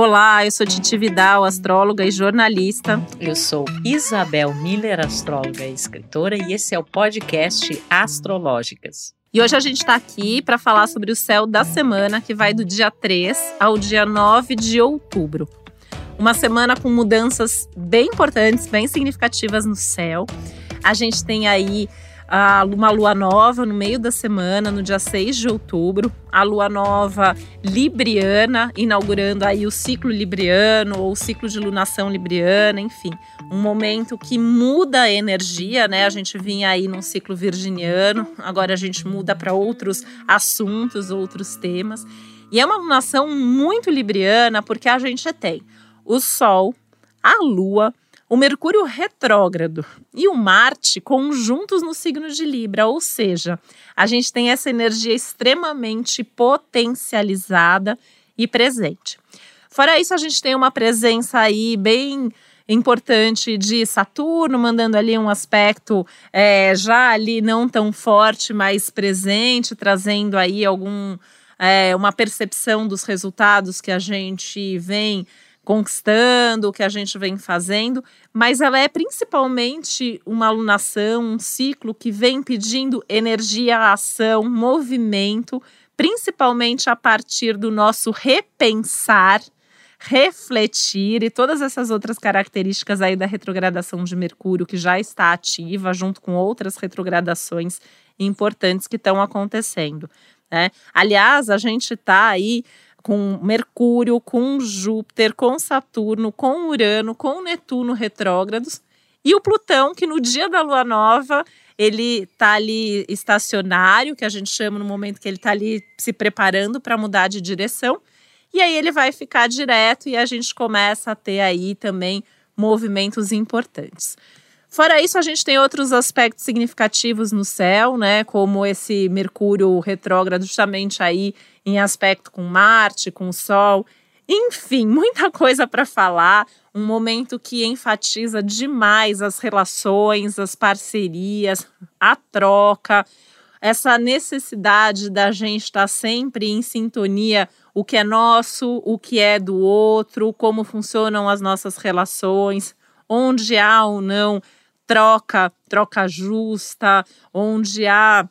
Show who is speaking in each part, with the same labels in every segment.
Speaker 1: Olá, eu sou Titi Vidal, astróloga e jornalista.
Speaker 2: Eu sou Isabel Miller, astróloga e escritora, e esse é o podcast Astrológicas.
Speaker 1: E hoje a gente está aqui para falar sobre o céu da semana, que vai do dia 3 ao dia 9 de outubro. Uma semana com mudanças bem importantes, bem significativas no céu. A gente tem aí uma lua nova no meio da semana, no dia 6 de outubro, a lua nova libriana, inaugurando aí o ciclo libriano ou o ciclo de lunação libriana, enfim, um momento que muda a energia, né? A gente vinha aí num ciclo virginiano, agora a gente muda para outros assuntos, outros temas. E é uma lunação muito libriana porque a gente tem o sol, a lua, o Mercúrio retrógrado e o Marte conjuntos no signo de Libra, ou seja, a gente tem essa energia extremamente potencializada e presente. Fora isso, a gente tem uma presença aí bem importante de Saturno, mandando ali um aspecto é, já ali não tão forte, mas presente, trazendo aí algum é, uma percepção dos resultados que a gente vem conquistando, o que a gente vem fazendo, mas ela é principalmente uma alunação, um ciclo que vem pedindo energia, ação, movimento, principalmente a partir do nosso repensar, refletir e todas essas outras características aí da retrogradação de Mercúrio que já está ativa, junto com outras retrogradações importantes que estão acontecendo. Né? Aliás, a gente está aí com Mercúrio, com Júpiter, com Saturno, com Urano, com Netuno retrógrados e o Plutão, que no dia da lua nova ele está ali estacionário, que a gente chama no momento que ele está ali se preparando para mudar de direção. E aí ele vai ficar direto e a gente começa a ter aí também movimentos importantes. Fora isso, a gente tem outros aspectos significativos no céu, né? Como esse Mercúrio retrógrado, justamente aí em aspecto com Marte, com o Sol. Enfim, muita coisa para falar. Um momento que enfatiza demais as relações, as parcerias, a troca, essa necessidade da gente estar tá sempre em sintonia o que é nosso, o que é do outro, como funcionam as nossas relações, onde há ou não troca, troca justa, onde há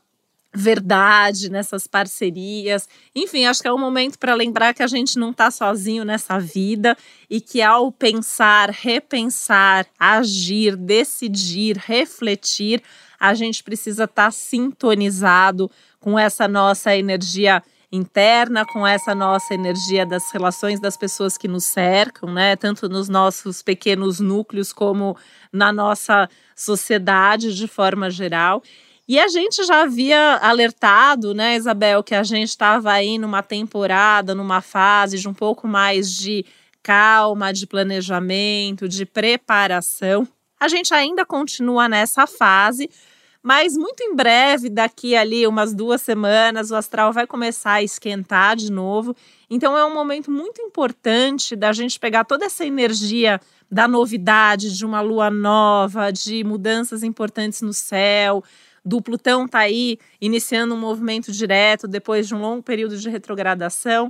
Speaker 1: verdade nessas parcerias. Enfim, acho que é um momento para lembrar que a gente não está sozinho nessa vida e que ao pensar, repensar, agir, decidir, refletir, a gente precisa estar tá sintonizado com essa nossa energia interna, com essa nossa energia das relações das pessoas que nos cercam, né? Tanto nos nossos pequenos núcleos como na nossa sociedade de forma geral. E a gente já havia alertado, né, Isabel, que a gente estava aí numa temporada, numa fase de um pouco mais de calma, de planejamento, de preparação. A gente ainda continua nessa fase, mas muito em breve, daqui ali umas duas semanas, o astral vai começar a esquentar de novo. Então é um momento muito importante da gente pegar toda essa energia da novidade, de uma lua nova, de mudanças importantes no céu, do Plutão tá aí iniciando um movimento direto depois de um longo período de retrogradação,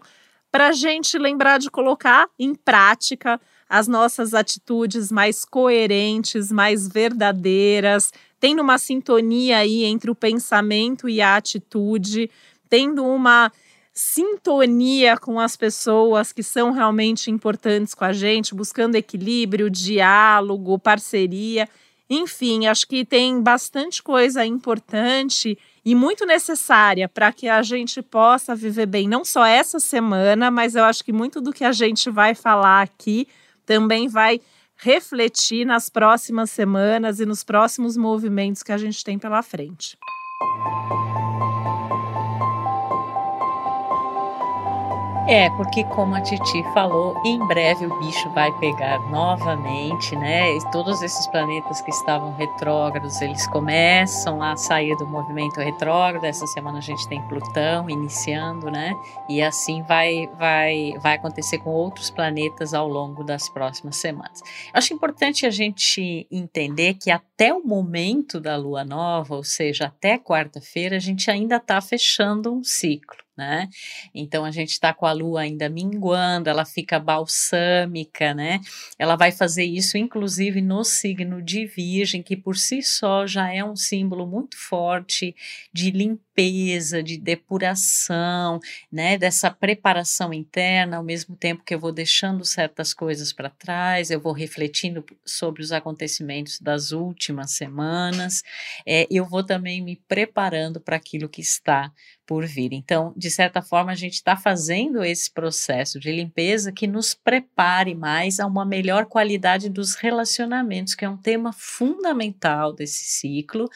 Speaker 1: para a gente lembrar de colocar em prática as nossas atitudes mais coerentes, mais verdadeiras, tendo uma sintonia aí entre o pensamento e a atitude, tendo uma sintonia com as pessoas que são realmente importantes com a gente, buscando equilíbrio, diálogo, parceria. Enfim, acho que tem bastante coisa importante e muito necessária para que a gente possa viver bem, não só essa semana, mas eu acho que muito do que a gente vai falar aqui também vai refletir nas próximas semanas e nos próximos movimentos que a gente tem pela frente.
Speaker 2: É, porque como a Titi falou, em breve o bicho vai pegar novamente, né? E todos esses planetas que estavam retrógrados, eles começam a sair do movimento retrógrado. Essa semana a gente tem Plutão iniciando, né? E assim vai vai vai acontecer com outros planetas ao longo das próximas semanas. Acho importante a gente entender que até o momento da lua nova, ou seja, até quarta-feira, a gente ainda está fechando um ciclo né? Então a gente está com a lua ainda minguando, ela fica balsâmica, né? Ela vai fazer isso inclusive no signo de Virgem, que por si só já é um símbolo muito forte de limpeza, de depuração, né? Dessa preparação interna, ao mesmo tempo que eu vou deixando certas coisas para trás, eu vou refletindo sobre os acontecimentos das últimas semanas, é, eu vou também me preparando para aquilo que está por vir. Então, de certa forma, a gente está fazendo esse processo de limpeza que nos prepare mais a uma melhor qualidade dos relacionamentos, que é um tema fundamental desse ciclo,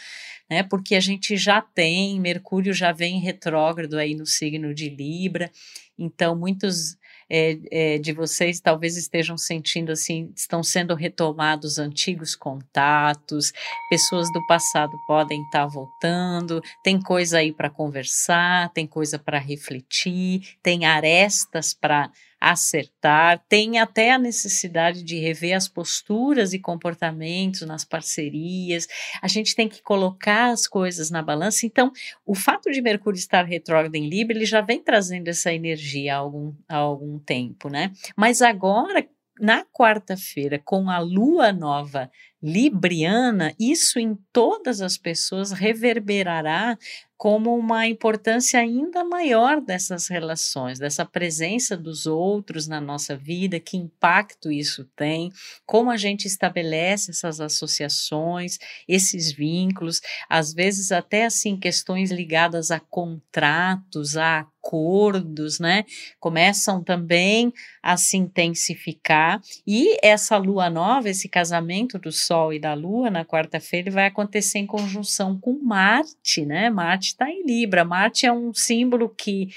Speaker 2: né? Porque a gente já tem, Mercúrio já vem retrógrado aí no signo de Libra, então muitos é, é, de vocês talvez estejam sentindo assim, estão sendo retomados antigos contatos, pessoas do passado podem estar voltando, tem coisa aí para conversar, tem coisa para refletir, tem arestas para acertar, tem até a necessidade de rever as posturas e comportamentos nas parcerias. A gente tem que colocar as coisas na balança. Então, o fato de Mercúrio estar retrógrado em Libra, ele já vem trazendo essa energia há algum, há algum tempo, né? Mas agora, na quarta-feira, com a lua nova libriana, isso em todas as pessoas reverberará como uma importância ainda maior dessas relações, dessa presença dos outros na nossa vida, que impacto isso tem, como a gente estabelece essas associações, esses vínculos, às vezes até assim questões ligadas a contratos, a acordos, né? Começam também a se intensificar e essa lua nova, esse casamento do Sol e da Lua na quarta-feira vai acontecer em conjunção com Marte, né? Marte está em Libra. Marte é um símbolo que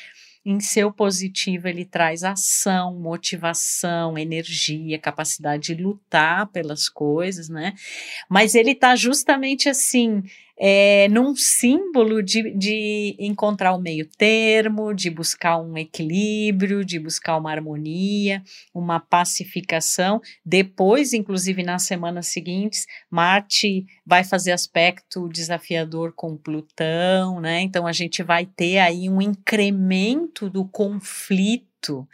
Speaker 2: em seu positivo ele traz ação, motivação, energia, capacidade de lutar pelas coisas, né? Mas ele está justamente assim é, num símbolo de, de encontrar o meio termo, de buscar um equilíbrio, de buscar uma harmonia, uma pacificação. Depois, inclusive nas semanas seguintes, Marte vai fazer aspecto desafiador com Plutão, né? Então a gente vai ter aí um incremento do conflito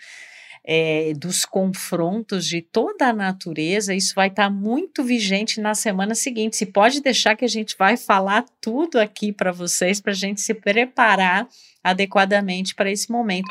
Speaker 2: é, dos confrontos de toda a natureza, isso vai estar tá muito vigente na semana seguinte. Se pode deixar que a gente vai falar tudo aqui para vocês, para a gente se preparar adequadamente para esse momento.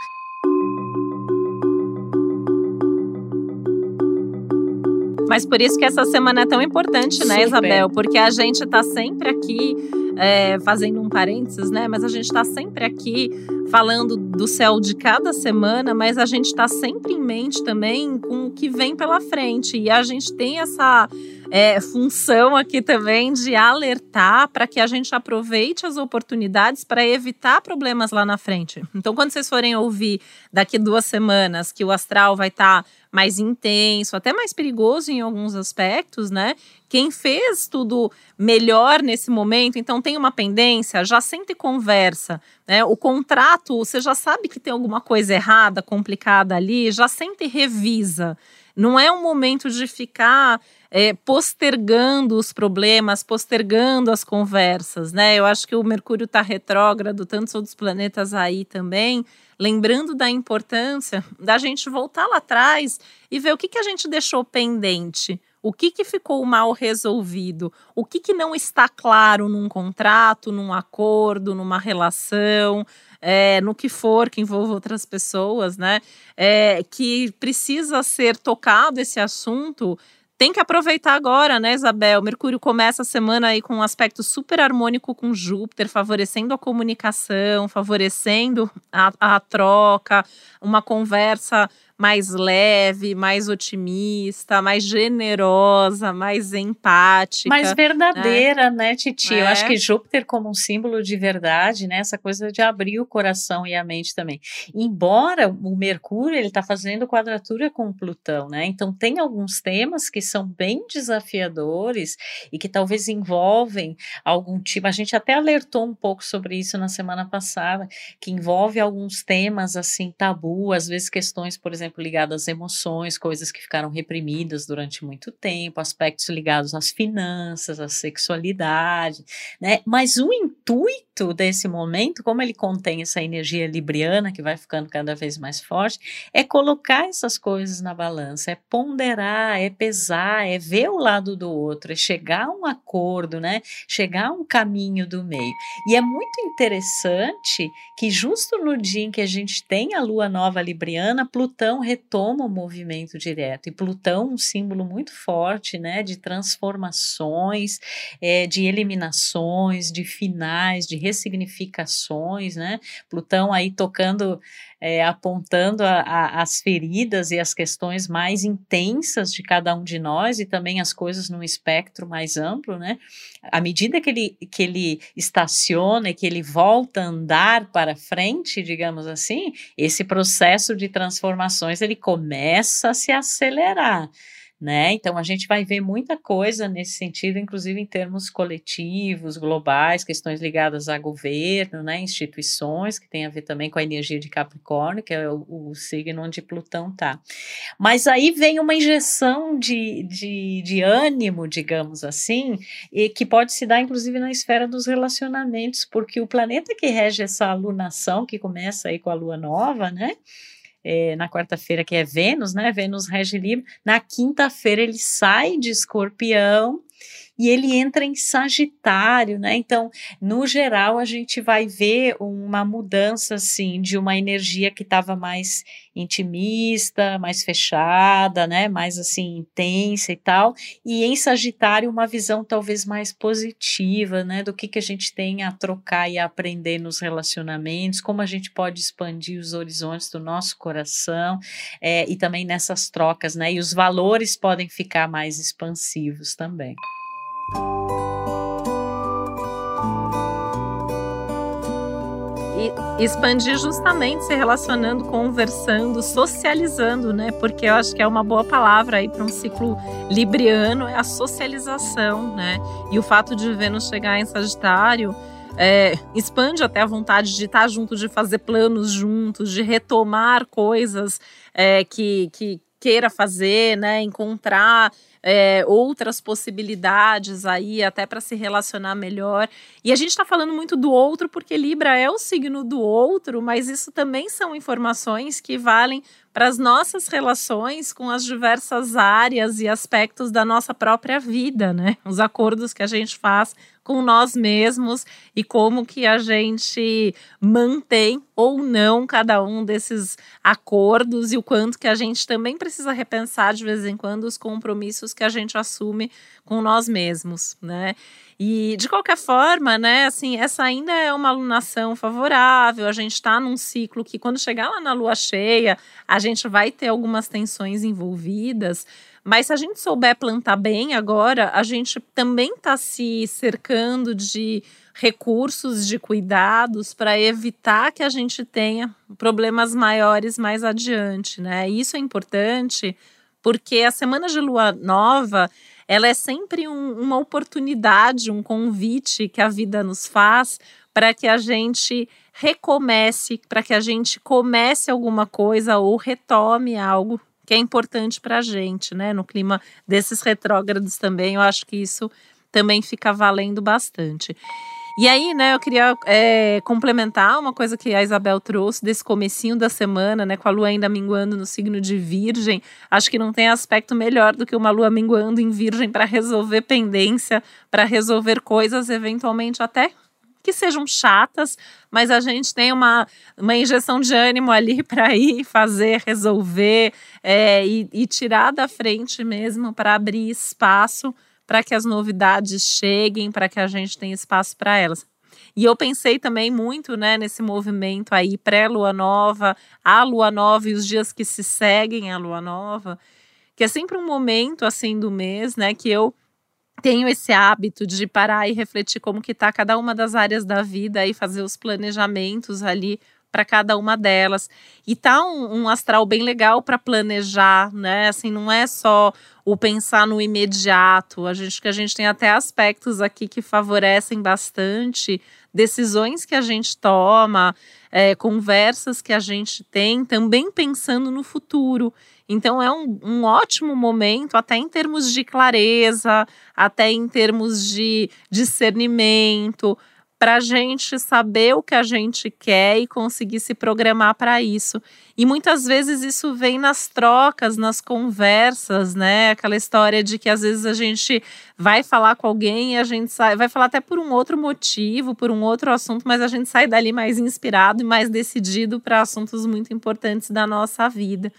Speaker 1: Mas por isso que essa semana é tão importante, né, Super. Isabel? Porque a gente está sempre aqui, é, fazendo um parênteses, né? Mas a gente está sempre aqui falando do céu de cada semana, mas a gente está sempre em mente também com o que vem pela frente. E a gente tem essa é, função aqui também de alertar para que a gente aproveite as oportunidades para evitar problemas lá na frente. Então, quando vocês forem ouvir daqui duas semanas que o astral vai estar. Tá mais intenso, até mais perigoso em alguns aspectos, né? Quem fez tudo melhor nesse momento, então tem uma pendência, já sente conversa, né? O contrato, você já sabe que tem alguma coisa errada, complicada ali, já sente revisa. Não é um momento de ficar é, postergando os problemas, postergando as conversas, né? Eu acho que o Mercúrio está retrógrado, tantos outros planetas aí também, lembrando da importância da gente voltar lá atrás e ver o que, que a gente deixou pendente. O que, que ficou mal resolvido? O que, que não está claro num contrato, num acordo, numa relação, é, no que for que envolva outras pessoas, né? É, que precisa ser tocado esse assunto tem que aproveitar agora, né, Isabel? Mercúrio começa a semana aí com um aspecto super harmônico com Júpiter, favorecendo a comunicação, favorecendo a, a troca, uma conversa mais leve, mais otimista, mais generosa, mais empática.
Speaker 2: Mais verdadeira, né, né Titi? É. Eu acho que Júpiter como um símbolo de verdade, né? Essa coisa de abrir o coração e a mente também. Embora o Mercúrio, ele está fazendo quadratura com o Plutão, né? Então tem alguns temas que são bem desafiadores e que talvez envolvem algum tipo, a gente até alertou um pouco sobre isso na semana passada, que envolve alguns temas assim tabu, às vezes questões, por exemplo, exemplo, ligado às emoções, coisas que ficaram reprimidas durante muito tempo, aspectos ligados às finanças, à sexualidade, né? Mas o intuito desse momento, como ele contém essa energia libriana que vai ficando cada vez mais forte, é colocar essas coisas na balança, é ponderar, é pesar, é ver o lado do outro, é chegar a um acordo, né? Chegar a um caminho do meio. E é muito interessante que justo no dia em que a gente tem a lua nova libriana, Plutão retoma o movimento direto. E Plutão, um símbolo muito forte, né, de transformações, é, de eliminações, de finais, de ressignificações, né? Plutão aí tocando é, apontando a, a, as feridas e as questões mais intensas de cada um de nós e também as coisas num espectro mais amplo, né? À medida que ele, que ele estaciona e que ele volta a andar para frente, digamos assim, esse processo de transformações ele começa a se acelerar né? Então a gente vai ver muita coisa nesse sentido, inclusive em termos coletivos, globais, questões ligadas a governo, né? Instituições, que tem a ver também com a energia de Capricórnio, que é o, o signo onde Plutão tá. Mas aí vem uma injeção de, de, de ânimo, digamos assim, e que pode se dar inclusive na esfera dos relacionamentos, porque o planeta que rege essa alunação, que começa aí com a lua nova, né? É, na quarta-feira, que é Vênus, né? Vênus rege Libra. Na quinta-feira ele sai de Escorpião e ele entra em Sagitário, né? Então, no geral, a gente vai ver uma mudança assim de uma energia que estava mais intimista, mais fechada, né? Mais assim intensa e tal, e em Sagitário uma visão talvez mais positiva, né? Do que que a gente tem a trocar e a aprender nos relacionamentos, como a gente pode expandir os horizontes do nosso coração é, e também nessas trocas, né? E os valores podem ficar mais expansivos também.
Speaker 1: E expandir justamente se relacionando, conversando, socializando, né? Porque eu acho que é uma boa palavra aí para um ciclo libriano é a socialização, né? E o fato de Vênus chegar em Sagitário é, expande até a vontade de estar junto, de fazer planos juntos, de retomar coisas é, que, que queira fazer, né? Encontrar é, outras possibilidades aí, até para se relacionar melhor. E a gente está falando muito do outro, porque Libra é o signo do outro, mas isso também são informações que valem para as nossas relações com as diversas áreas e aspectos da nossa própria vida, né? Os acordos que a gente faz com nós mesmos e como que a gente mantém ou não cada um desses acordos e o quanto que a gente também precisa repensar de vez em quando os compromissos que a gente assume com nós mesmos, né? E de qualquer forma, né, assim, essa ainda é uma alunação favorável. A gente está num ciclo que, quando chegar lá na lua cheia, a gente vai ter algumas tensões envolvidas. Mas se a gente souber plantar bem agora, a gente também está se cercando de recursos, de cuidados para evitar que a gente tenha problemas maiores mais adiante, né? Isso é importante porque a semana de lua nova ela é sempre um, uma oportunidade, um convite que a vida nos faz para que a gente recomece, para que a gente comece alguma coisa ou retome algo que é importante para a gente, né? No clima desses retrógrados também, eu acho que isso também fica valendo bastante. E aí, né, eu queria é, complementar uma coisa que a Isabel trouxe desse comecinho da semana, né, com a lua ainda minguando no signo de Virgem. Acho que não tem aspecto melhor do que uma lua minguando em Virgem para resolver pendência, para resolver coisas eventualmente até que sejam chatas, mas a gente tem uma, uma injeção de ânimo ali para ir fazer, resolver é, e, e tirar da frente mesmo para abrir espaço para que as novidades cheguem, para que a gente tenha espaço para elas. E eu pensei também muito, né, nesse movimento aí pré-lua nova, a lua nova e os dias que se seguem à lua nova, que é sempre um momento assim do mês, né, que eu tenho esse hábito de parar e refletir como que tá cada uma das áreas da vida e fazer os planejamentos ali para cada uma delas. E tá um, um astral bem legal para planejar, né? Assim, não é só o pensar no imediato. A gente que a gente tem até aspectos aqui que favorecem bastante decisões que a gente toma, é, conversas que a gente tem, também pensando no futuro. Então é um, um ótimo momento, até em termos de clareza, até em termos de discernimento, para a gente saber o que a gente quer e conseguir se programar para isso. E muitas vezes isso vem nas trocas, nas conversas, né? Aquela história de que às vezes a gente vai falar com alguém e a gente sai, vai falar até por um outro motivo, por um outro assunto, mas a gente sai dali mais inspirado e mais decidido para assuntos muito importantes da nossa vida.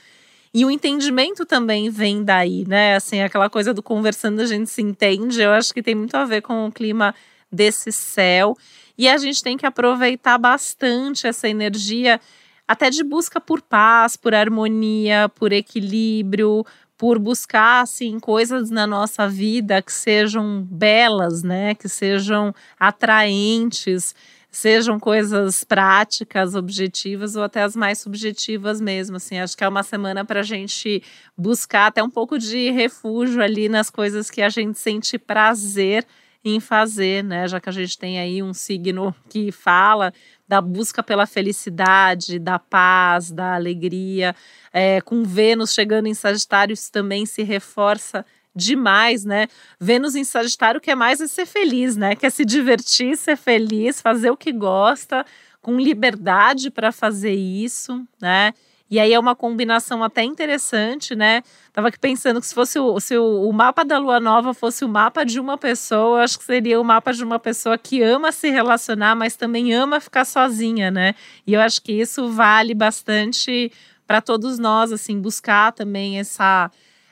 Speaker 1: E o entendimento também vem daí, né? Assim, aquela coisa do conversando a gente se entende, eu acho que tem muito a ver com o clima desse céu. E a gente tem que aproveitar bastante essa energia, até de busca por paz, por harmonia, por equilíbrio, por buscar assim coisas na nossa vida que sejam belas, né, que sejam atraentes, sejam coisas práticas, objetivas ou até as mais subjetivas mesmo. Assim, acho que é uma semana para a gente buscar até um pouco de refúgio ali nas coisas que a gente sente prazer em fazer, né? Já que a gente tem aí um signo que fala da busca pela felicidade, da paz, da alegria. É, com Vênus chegando em Sagitário, isso também se reforça demais, né? Vênus em Sagitário quer mais é ser feliz, né? Quer se divertir, ser feliz, fazer o que gosta, com liberdade para fazer isso, né? E aí é uma combinação até interessante, né? Tava aqui pensando que se fosse o, se o, o, mapa da lua nova fosse o mapa de uma pessoa, acho que seria o mapa de uma pessoa que ama se relacionar, mas também ama ficar sozinha, né? E eu acho que isso vale bastante para todos nós, assim, buscar também essa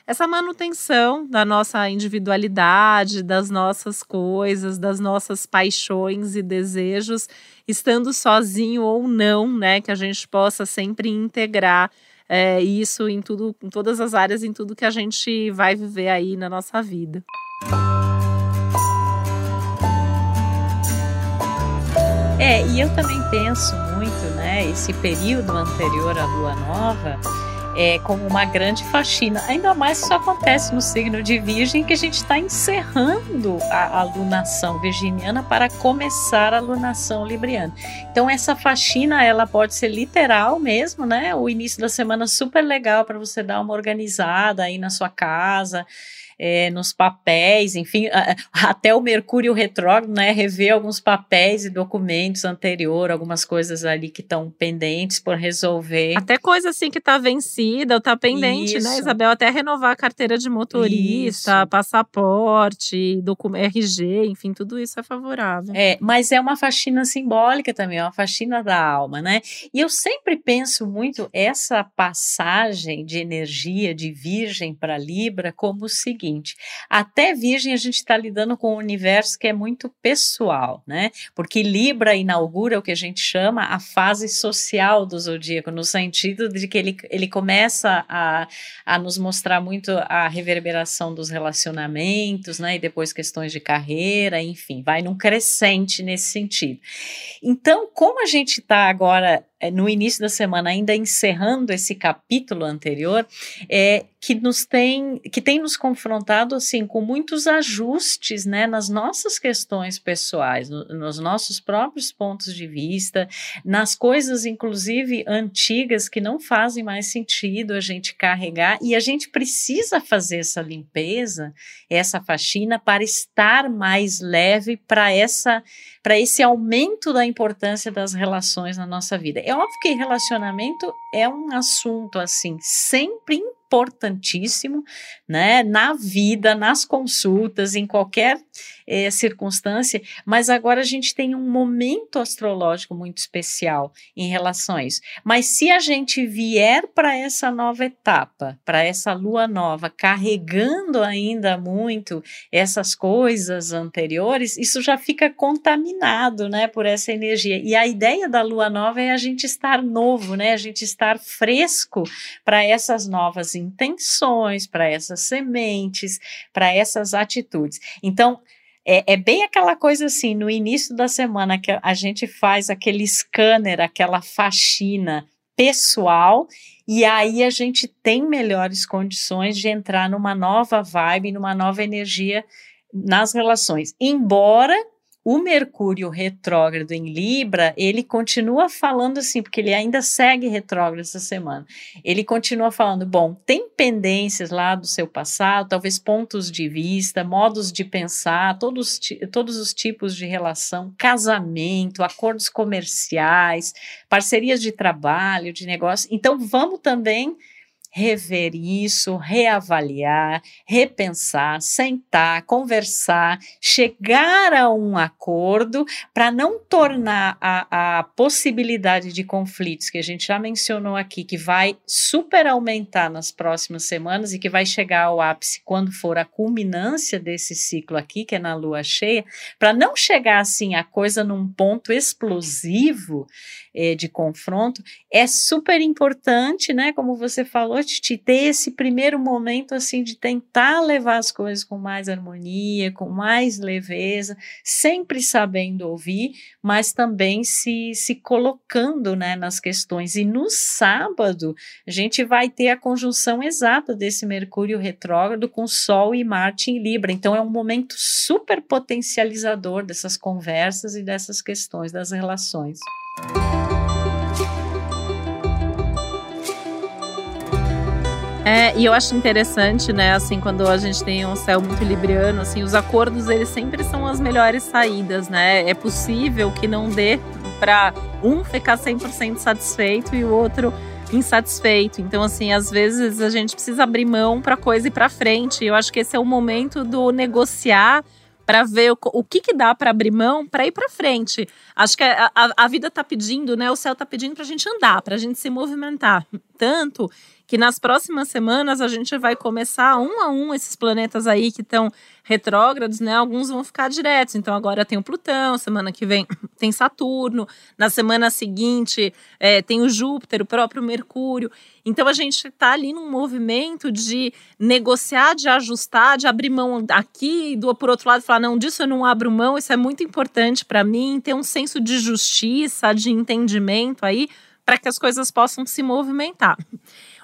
Speaker 1: essa manutenção da nossa individualidade, das nossas coisas, das nossas paixões e desejos, estando sozinho ou não, né? Que a gente possa sempre integrar é, isso em tudo, em todas as áreas, em tudo que a gente vai viver aí na nossa vida.
Speaker 2: É, e eu também penso muito, né, esse período anterior à lua nova, é, como uma grande faxina. Ainda mais isso acontece no signo de Virgem, que a gente está encerrando a alunação virginiana para começar a alunação libriana. Então essa faxina ela pode ser literal mesmo, né? O início da semana super legal para você dar uma organizada aí na sua casa é, nos papéis, enfim, até o Mercúrio retrógrado, né, rever alguns papéis e documentos anterior, algumas coisas ali que estão pendentes por resolver.
Speaker 1: Até coisa assim que está vencida ou está pendente, né, Isso. né, Isabel? Até renovar a carteira de motorista, isso. passaporte, RG, enfim, tudo isso é favorável.
Speaker 2: É, mas é uma faxina simbólica também, é uma faxina da alma, né? E eu sempre penso muito essa passagem de energia de Virgem para Libra como o seguinte seguinte: até Virgem a gente está lidando com um universo que é muito pessoal, né? Porque Libra inaugura o que a gente chama a fase social do zodíaco, no sentido de que ele, ele começa a, a nos mostrar muito a reverberação dos relacionamentos, né? E depois questões de carreira, enfim, vai num crescente nesse sentido. Então, como a gente está agora no início da semana, ainda encerrando esse capítulo anterior, é, que nos tem, que tem nos confrontado assim com muitos ajustes, né, nas nossas questões pessoais, no, nos nossos próprios pontos de vista, nas coisas inclusive antigas que não fazem mais sentido a gente carregar e a gente precisa fazer essa limpeza, essa faxina para estar mais leve para essa para esse aumento da importância das relações na nossa vida. É óbvio que relacionamento é um assunto assim sempre importantíssimo, né, na vida, nas consultas, em qualquer é, circunstância, mas agora a gente tem um momento astrológico muito especial em relação a isso. Mas se a gente vier para essa nova etapa, para essa lua nova, carregando ainda muito essas coisas anteriores, isso já fica contaminado, né, por essa energia. E a ideia da lua nova é a gente estar novo, né, a gente estar fresco para essas novas intenções, para essas sementes, para essas atitudes. Então, é, é, bem aquela coisa assim, no início da semana que a gente faz aquele scanner, aquela faxina pessoal, e aí a gente tem melhores condições de entrar numa nova vibe, numa nova energia nas relações. Embora o Mercúrio retrógrado em Libra, ele continua falando assim, porque ele ainda segue retrógrado essa semana. Ele continua falando, bom, tem pendências lá do seu passado, talvez pontos de vista, modos de pensar, todos, todos os tipos de relação, casamento, acordos comerciais, parcerias de trabalho, de negócio. Então, vamos também rever isso, reavaliar, repensar, sentar, conversar, chegar a um acordo para não tornar a, a possibilidade de conflitos que a gente já mencionou aqui, que vai super aumentar nas próximas semanas e que vai chegar ao ápice quando for a culminância desse ciclo aqui, que é na lua cheia, para não chegar assim a coisa num ponto explosivo eh, de confronto, é super importante, né? Como você falou, de ter esse primeiro momento assim de tentar levar as coisas com mais harmonia, com mais leveza, sempre sabendo ouvir, mas também se, se colocando né, nas questões. E no sábado, a gente vai ter a conjunção exata desse Mercúrio retrógrado com Sol e Marte em Libra. Então, é um momento super potencializador dessas conversas e dessas questões das relações.
Speaker 1: É, e eu acho interessante, né, assim, quando a gente tem um céu muito libriano, assim, os acordos, eles sempre são as melhores saídas, né? É possível que não dê para um ficar 100% satisfeito e o outro insatisfeito. Então, assim, às vezes a gente precisa abrir mão para coisa ir para frente. Eu acho que esse é o momento do negociar para ver o, o, que, que dá para abrir mão para ir para frente. Acho que a, a, a vida está pedindo, né? O céu está pedindo para a gente andar, para a gente se movimentar. Tanto que nas próximas semanas a gente vai começar um a um esses planetas aí que estão retrógrados, né? Alguns vão ficar diretos. Então agora tem o Plutão, semana que vem tem Saturno, na semana seguinte é, tem o Júpiter, o próprio Mercúrio. Então a gente está ali num movimento de negociar, de ajustar, de abrir mão aqui, do por outro lado falar não disso eu não abro mão. Isso é muito importante para mim. Ter um senso de justiça, de entendimento aí para que as coisas possam se movimentar.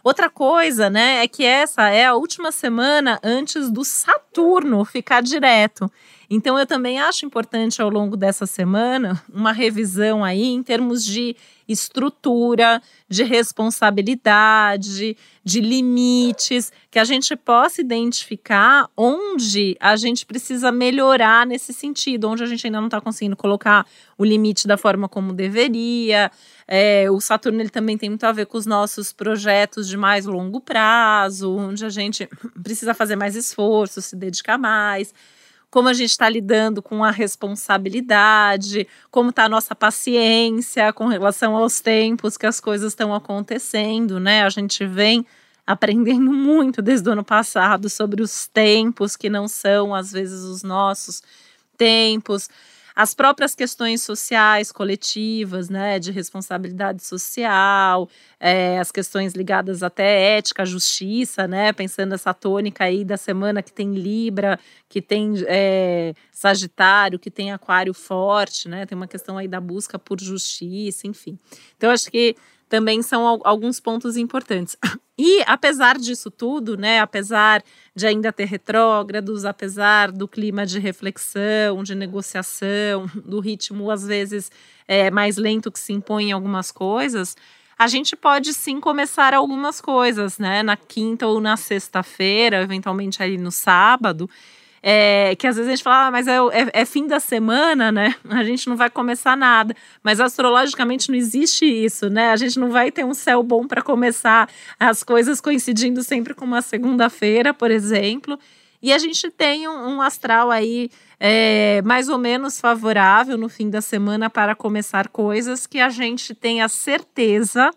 Speaker 1: Outra coisa, né, é que essa é a última semana antes do Saturno ficar direto. Então, eu também acho importante ao longo dessa semana uma revisão aí em termos de estrutura, de responsabilidade, de limites, que a gente possa identificar onde a gente precisa melhorar nesse sentido, onde a gente ainda não está conseguindo colocar o limite da forma como deveria. É, o Saturno ele também tem muito a ver com os nossos projetos de mais longo prazo, onde a gente precisa fazer mais esforço, se dedicar mais como a gente está lidando com a responsabilidade, como está a nossa paciência com relação aos tempos que as coisas estão acontecendo, né? A gente vem aprendendo muito desde o ano passado sobre os tempos que não são, às vezes, os nossos tempos as próprias questões sociais, coletivas, né, de responsabilidade social, é, as questões ligadas até ética, justiça, né, pensando essa tônica aí da semana que tem Libra, que tem é, Sagitário, que tem Aquário forte, né, tem uma questão aí da busca por justiça, enfim. Então, acho que também são alguns pontos importantes. E apesar disso tudo, né, apesar de ainda ter retrógrados, apesar do clima de reflexão, de negociação, do ritmo às vezes é, mais lento que se impõe em algumas coisas, a gente pode sim começar algumas coisas, né, na quinta ou na sexta-feira, eventualmente ali no sábado, é, que às vezes a gente fala, ah, mas é, é, é, fim da semana, né? A gente não vai começar nada. Mas astrologicamente não existe isso, né? A gente não vai ter um céu bom para começar as coisas coincidindo sempre com uma segunda-feira, por exemplo. E a gente tem um, um astral aí é, mais ou menos favorável no fim da semana para começar coisas que a gente tem a certeza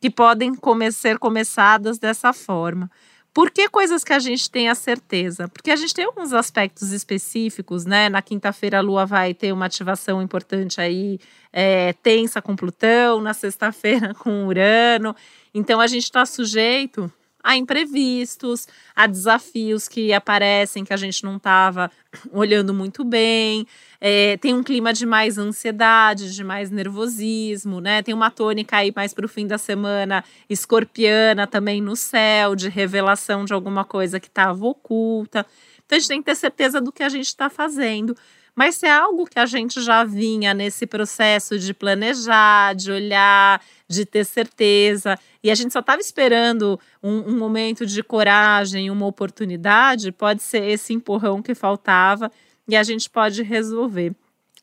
Speaker 1: que podem come ser começadas dessa forma. Por que coisas que a gente tem a certeza? Porque a gente tem alguns aspectos específicos, né? Na quinta-feira a Lua vai ter uma ativação importante aí, é, tensa com Plutão, na sexta-feira com Urano. Então a gente está sujeito a imprevistos, a desafios que aparecem que a gente não estava olhando muito bem. É, tem um clima de mais ansiedade, de mais nervosismo, né? Tem uma tônica aí mais para o fim da semana escorpiana também no céu, de revelação de alguma coisa que estava oculta. Então a gente tem que ter certeza do que a gente está fazendo. Mas se é algo que a gente já vinha nesse processo de planejar, de olhar, de ter certeza, e a gente só estava esperando um, um momento de coragem, uma oportunidade, pode ser esse empurrão que faltava e a gente pode resolver.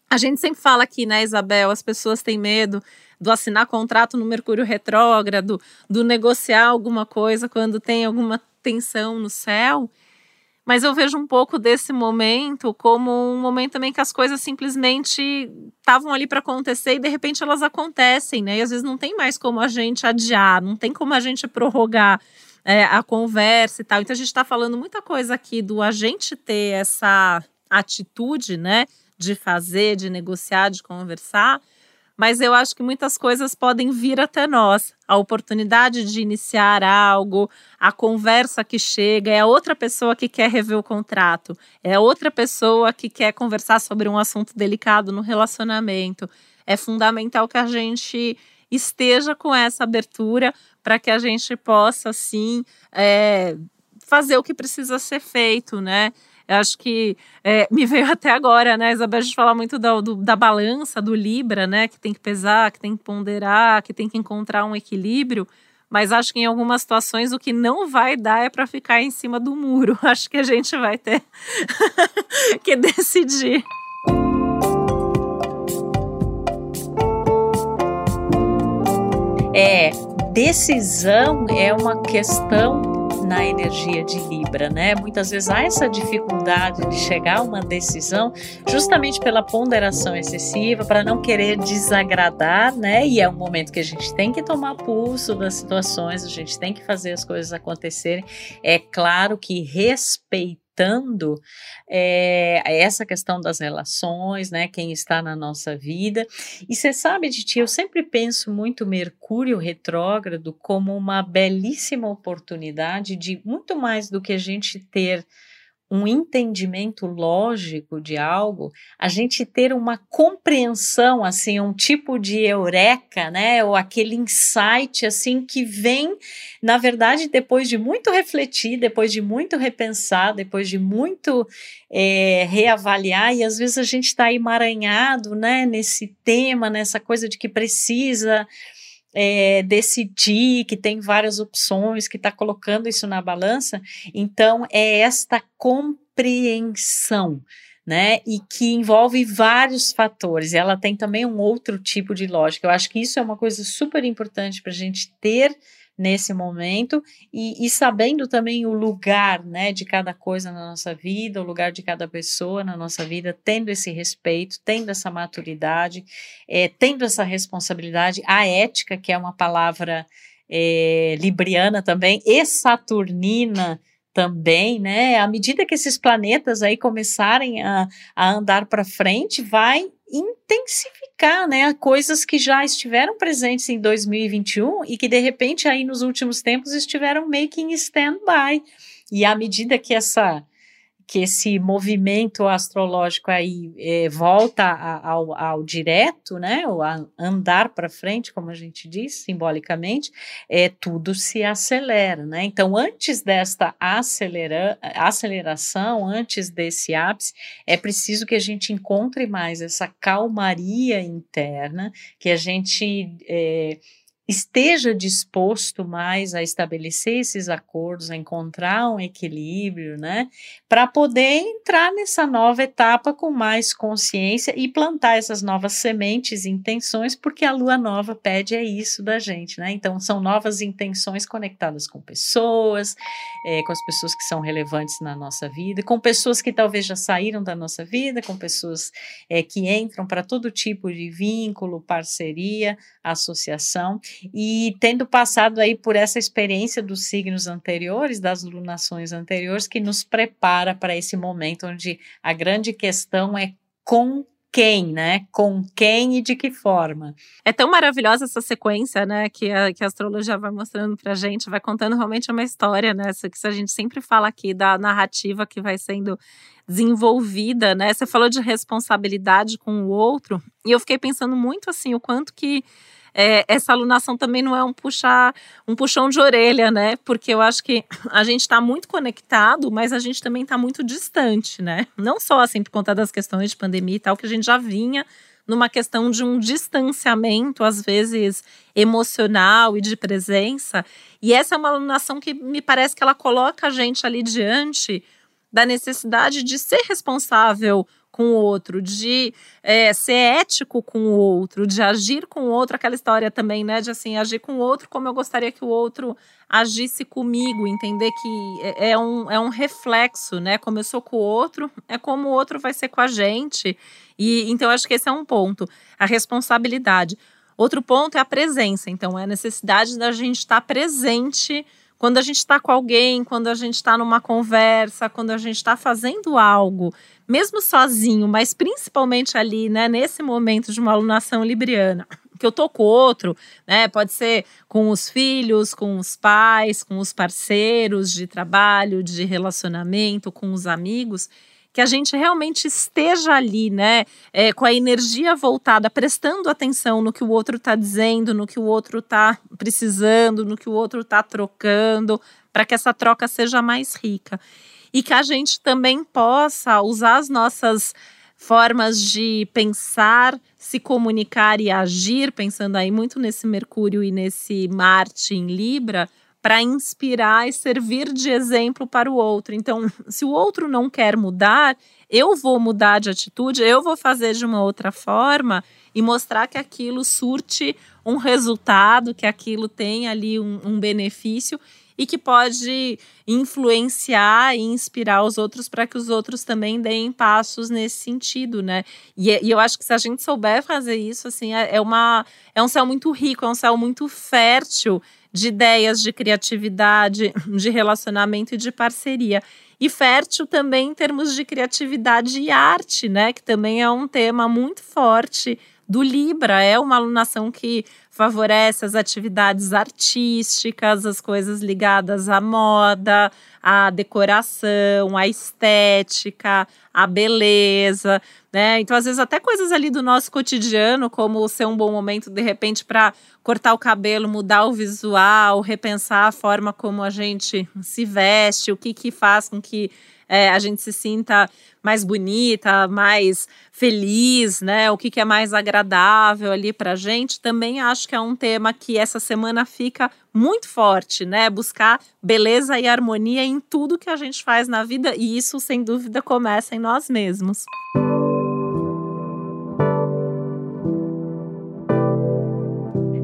Speaker 1: A gente sempre fala aqui, né, Isabel? As pessoas têm medo do assinar contrato no Mercúrio retrógrado, do negociar alguma coisa quando tem alguma tensão no céu. Mas eu vejo um pouco desse momento como um momento também que as coisas simplesmente estavam ali para acontecer e de repente elas acontecem, né? E às vezes não tem mais como a gente adiar, não tem como a gente prorrogar é, a conversa e tal. Então a gente está falando muita coisa aqui do a gente ter essa atitude, né? De fazer, de negociar, de conversar mas eu acho que muitas coisas podem vir até nós. A oportunidade de iniciar algo, a conversa que chega, é outra pessoa que quer rever o contrato, é outra pessoa que quer conversar sobre um assunto delicado no relacionamento. É fundamental que a gente esteja com essa abertura para que a gente possa, sim, é, fazer o que precisa ser feito, né? Eu acho que é, me veio até agora, né, Isabel, a gente fala muito da, do, da balança, do Libra, né, que tem que pesar, que tem que ponderar, que tem que encontrar um equilíbrio. Mas acho que em algumas situações o que não vai dar é para ficar em cima do muro. Acho que a gente vai ter que decidir.
Speaker 2: É, decisão é uma questão na energia de Libra, né? Muitas vezes há essa dificuldade de chegar a uma decisão justamente pela ponderação excessiva, para não querer desagradar, né? E é um momento que a gente tem que tomar pulso das situações, a gente tem que fazer as coisas acontecerem. É claro que respeitar limitando é, essa questão das relações, né? Quem está na nossa vida. E você sabe, Titi, eu sempre penso muito Mercúrio retrógrado como uma belíssima oportunidade de muito mais do que a gente ter um entendimento lógico de algo, a gente ter uma compreensão, assim, um tipo de eureka, né, ou aquele insight, assim, que vem, na verdade, depois de muito refletir, depois de muito repensar, depois de muito é, reavaliar, e às vezes a gente está emaranhado, né, nesse tema, nessa coisa de que precisa é, decidir, que tem várias opções, que está colocando isso na balança. Então, é esta compreensão. Né, e que envolve vários fatores. Ela tem também um outro tipo de lógica. Eu acho que isso é uma coisa super importante para a gente ter nesse momento e, e, sabendo também o lugar né, de cada coisa na nossa vida, o lugar de cada pessoa na nossa vida, tendo esse respeito, tendo essa maturidade, é, tendo essa responsabilidade, a ética, que é uma palavra é, libriana também, e saturnina também, né? À medida que esses planetas aí começarem a, a andar para frente, vai intensificar, né, coisas que já estiveram presentes em 2021 e que de repente aí nos últimos tempos estiveram meio que em stand-by. E à medida que essa que esse movimento astrológico aí é, volta ao, ao, direto, né, ou a andar para frente, como a gente diz simbolicamente, é, tudo se acelera, né? Então, antes desta acelera, aceleração, antes desse ápice, é preciso que a gente encontre mais essa calmaria interna, que a gente é, esteja disposto mais a estabelecer esses acordos, a encontrar um equilíbrio, né, para poder entrar nessa nova etapa com mais consciência e plantar essas novas sementes e intenções, porque a lua nova pede é isso da gente, né? Então são novas intenções conectadas com pessoas, é, com as pessoas que são relevantes na nossa vida, com pessoas que talvez já saíram da nossa vida, com pessoas é, que entram para todo tipo de vínculo, parceria, associação e tendo passado aí por essa experiência dos signos anteriores, das lunações anteriores, que nos prepara para esse momento onde a grande questão é com quem, né? Com quem e de que forma.
Speaker 1: É tão maravilhosa essa sequência, né? Que a, que a astrologia vai mostrando pra gente, vai contando realmente uma história, né? Isso que a gente sempre fala aqui da narrativa que vai sendo desenvolvida, né? Você falou de responsabilidade com o outro, e eu fiquei pensando muito assim, o quanto que é, essa alunação também não é um puxar, um puxão de orelha, né? Porque eu acho que a gente está muito conectado, mas a gente também está muito distante, né? Não só assim por conta das questões de pandemia e tal, que a gente já vinha numa questão de um distanciamento, às vezes emocional e de presença. E essa é uma alunação que me parece que ela coloca a gente ali diante da necessidade de ser responsável com o outro, de é, ser ético com o outro, de agir com o outro, aquela história também, né? De assim, agir com o outro como eu gostaria que o outro agisse comigo, entender que é, é um, é um reflexo, né? Como eu sou com o outro, é como o outro vai ser com a gente. E então acho que esse é um ponto, a responsabilidade. Outro ponto é a presença, então é a necessidade da gente estar presente quando a gente está com alguém, quando a gente está numa conversa, quando a gente está fazendo algo, mesmo sozinho, mas principalmente ali, né, nesse momento de uma alunação libriana, que eu tô com outro, né, pode ser com os filhos, com os pais, com os parceiros de trabalho, de relacionamento, com os amigos que a gente realmente esteja ali, né, é, com a energia voltada, prestando atenção no que o outro está dizendo, no que o outro está precisando, no que o outro está trocando, para que essa troca seja mais rica. E que a gente também possa usar as nossas formas de pensar, se comunicar e agir, pensando aí muito nesse Mercúrio e nesse Marte em Libra, para inspirar e servir de exemplo para o outro. Então, se o outro não quer mudar, eu vou mudar de atitude, eu vou fazer de uma outra forma e mostrar que aquilo surte um resultado, que aquilo tem ali um, um benefício e que pode influenciar e inspirar os outros para que os outros também deem passos nesse sentido, né? E, e, eu acho que se a gente souber fazer isso, assim, é, é, uma, é um céu muito rico, é um céu muito fértil de ideias, de criatividade, de relacionamento e de parceria. E fértil também em termos de criatividade e arte, né? Que também é um tema muito forte do Libra. É uma alunação que favorece as atividades artísticas, as coisas ligadas à moda, à decoração, à estética, à beleza, né? Então, às vezes, até coisas ali do nosso cotidiano, como ser um bom momento, de repente, para cortar o cabelo, mudar o visual, repensar a forma como a gente se veste, o que, que faz com que é, a gente se sinta mais bonita, mais feliz, né? O que, que é mais agradável ali para gente. Também acho que é um tema que essa semana fica muito forte, né? Buscar beleza e harmonia em tudo que a gente faz na vida e isso, sem dúvida, começa em nós mesmos.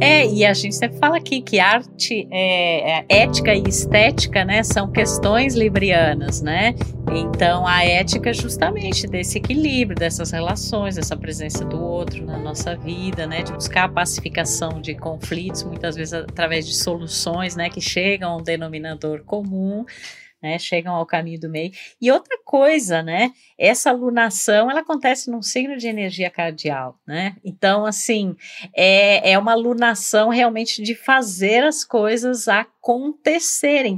Speaker 2: É, e a gente sempre fala aqui que arte, é, é, ética e estética, né, são questões librianas, né? Então, a ética é justamente desse equilíbrio, dessas relações, dessa presença do outro na nossa vida, né? De buscar a pacificação de conflitos, muitas vezes através de soluções, né? Que chegam a um denominador comum né, chegam ao caminho do meio. E outra coisa, né, essa alunação, ela acontece num signo de energia cardial, né? Então, assim, é, é uma alunação realmente de fazer as coisas acontecerem.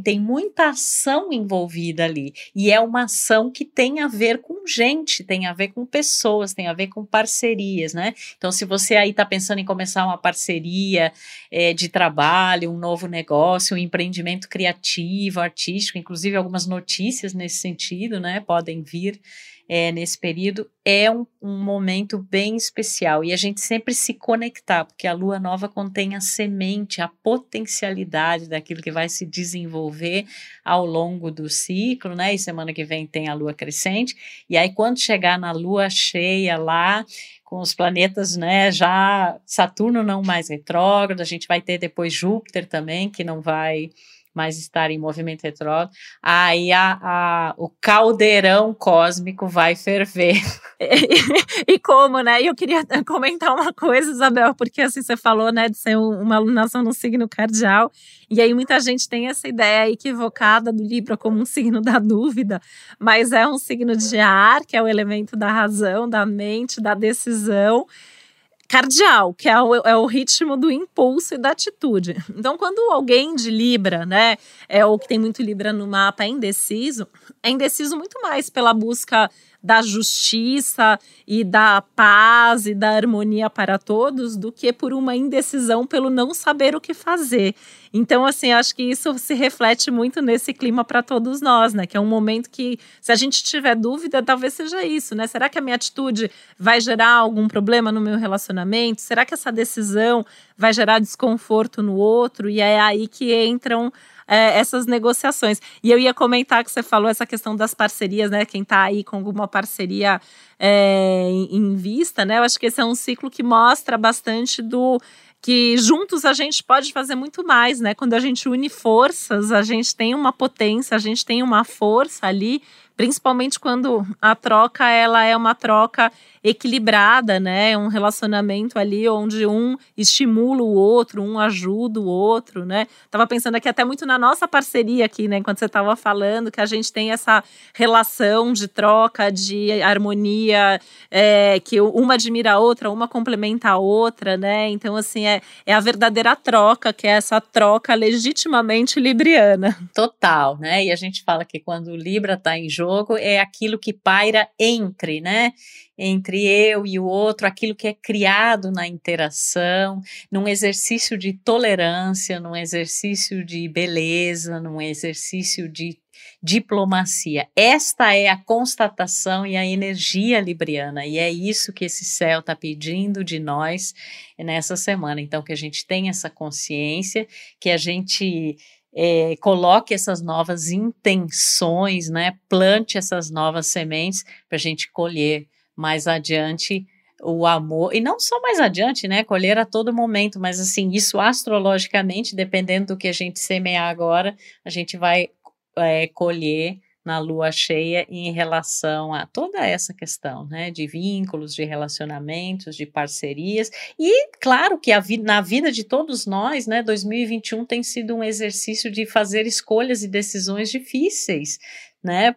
Speaker 2: Tem muita ação envolvida ali. E é uma ação que tem a ver com gente, tem a ver com pessoas, tem a ver com parcerias, né? Então, se você aí está pensando em começar uma parceria é, de trabalho, um novo negócio, um empreendimento criativo, artístico, inclusive algumas notícias nesse sentido, né? Podem vir é, nesse período, é um, um, momento bem especial. E a gente sempre se conectar, porque a lua nova contém a semente, a potencialidade daquilo que vai se desenvolver ao longo do ciclo, né? E semana que vem tem a lua crescente. E aí, quando chegar na lua cheia lá, com os planetas, né, já Saturno não mais retrógrado, a gente vai ter depois Júpiter também, que não vai mas estar em movimento retrógrado, aí a, a, o caldeirão cósmico vai ferver.
Speaker 1: E, como, né? E eu queria comentar uma coisa, Isabel, porque assim você falou, né, de ser uma alunação no signo cardial, e aí muita gente tem essa ideia equivocada do Libra como um signo da dúvida, mas é um signo de ar, que é o elemento da razão, da mente, da decisão cardial, que é o, é o ritmo do impulso e da atitude. Então, quando alguém de Libra, né, é o que tem muito Libra no mapa, é indeciso, é indeciso muito mais pela busca da justiça e da paz e da harmonia para todos do que por uma indecisão pelo não saber o que fazer. Então, assim, acho que isso se reflete muito nesse clima para todos nós, né? Que é um momento que, se a gente tiver dúvida, talvez seja isso, né? Será que a minha atitude vai gerar algum problema no meu relacionamento? Será que essa decisão vai gerar desconforto no outro? E é aí que entram é, essas negociações. E eu ia comentar que você falou essa questão das parcerias, né? Quem está aí com alguma parceria é, em, em vista, né? Eu acho que esse é um ciclo que mostra bastante do que juntos a gente pode fazer muito mais, né? Quando a gente une forças, a gente tem uma potência, a gente tem uma força ali principalmente quando a troca ela é uma troca equilibrada, né? Um relacionamento ali onde um estimula o outro, um ajuda o outro, né? Tava pensando aqui até muito na nossa parceria aqui, né? Enquanto você estava falando que a gente tem essa relação de troca, de harmonia, é, que uma admira a outra, uma complementa a outra, né? Então, assim, é, é a verdadeira troca, que é essa troca legitimamente libriana.
Speaker 2: Total, né? E a gente fala que quando o Libra está em jogo, jogo é aquilo que paira entre, né? Entre eu e o outro, aquilo que é criado na interação, num exercício de tolerância, num exercício de beleza, num exercício de diplomacia. Esta é a constatação e a energia libriana, e é isso que esse céu está pedindo de nós nessa semana. Então, que a gente tenha essa consciência, que a gente é, coloque essas novas intenções, né? Plante essas novas sementes para a gente colher mais adiante o amor, e não só mais adiante, né? Colher a todo momento, mas assim, isso astrologicamente, dependendo do que a gente semear agora, a gente vai é, colher na lua cheia em relação a toda essa questão, né, de vínculos, de relacionamentos, de parcerias. E claro que vi na vida de todos nós, né, 2021 tem sido um exercício de fazer escolhas e decisões difíceis, né?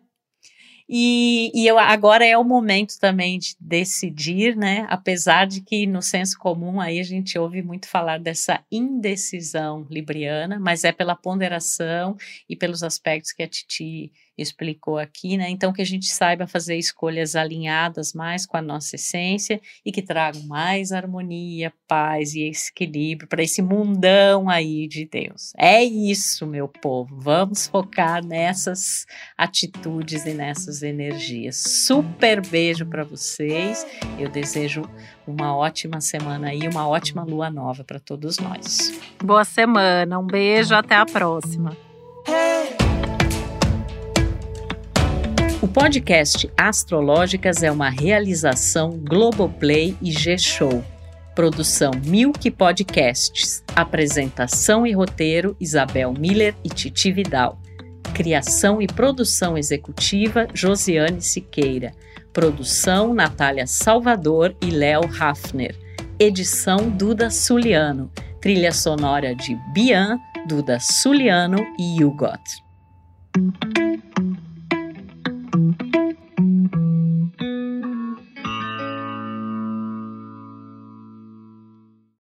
Speaker 2: E, e eu, agora é o momento também de decidir, né? Apesar de que no senso comum aí a gente ouve muito falar dessa indecisão libriana, mas é pela ponderação e pelos aspectos que a Titi explicou aqui, né? Então que a gente saiba fazer escolhas alinhadas mais com a nossa essência e que tragam mais harmonia, paz e equilíbrio para esse mundão aí de Deus. É isso, meu povo. Vamos focar nessas atitudes e nessas energias. Super beijo para vocês. Eu desejo uma ótima semana aí, uma ótima lua nova para todos nós.
Speaker 1: Boa semana. Um beijo, até a próxima.
Speaker 2: O podcast Astrológicas é uma realização Globoplay e G-Show. Produção Milk Podcasts. Apresentação e roteiro Isabel Miller e Titi Vidal. Criação e produção executiva Josiane Siqueira. Produção Natália Salvador e Léo Hafner. Edição Duda Suliano. Trilha sonora de Bian, Duda Suliano e Hugot.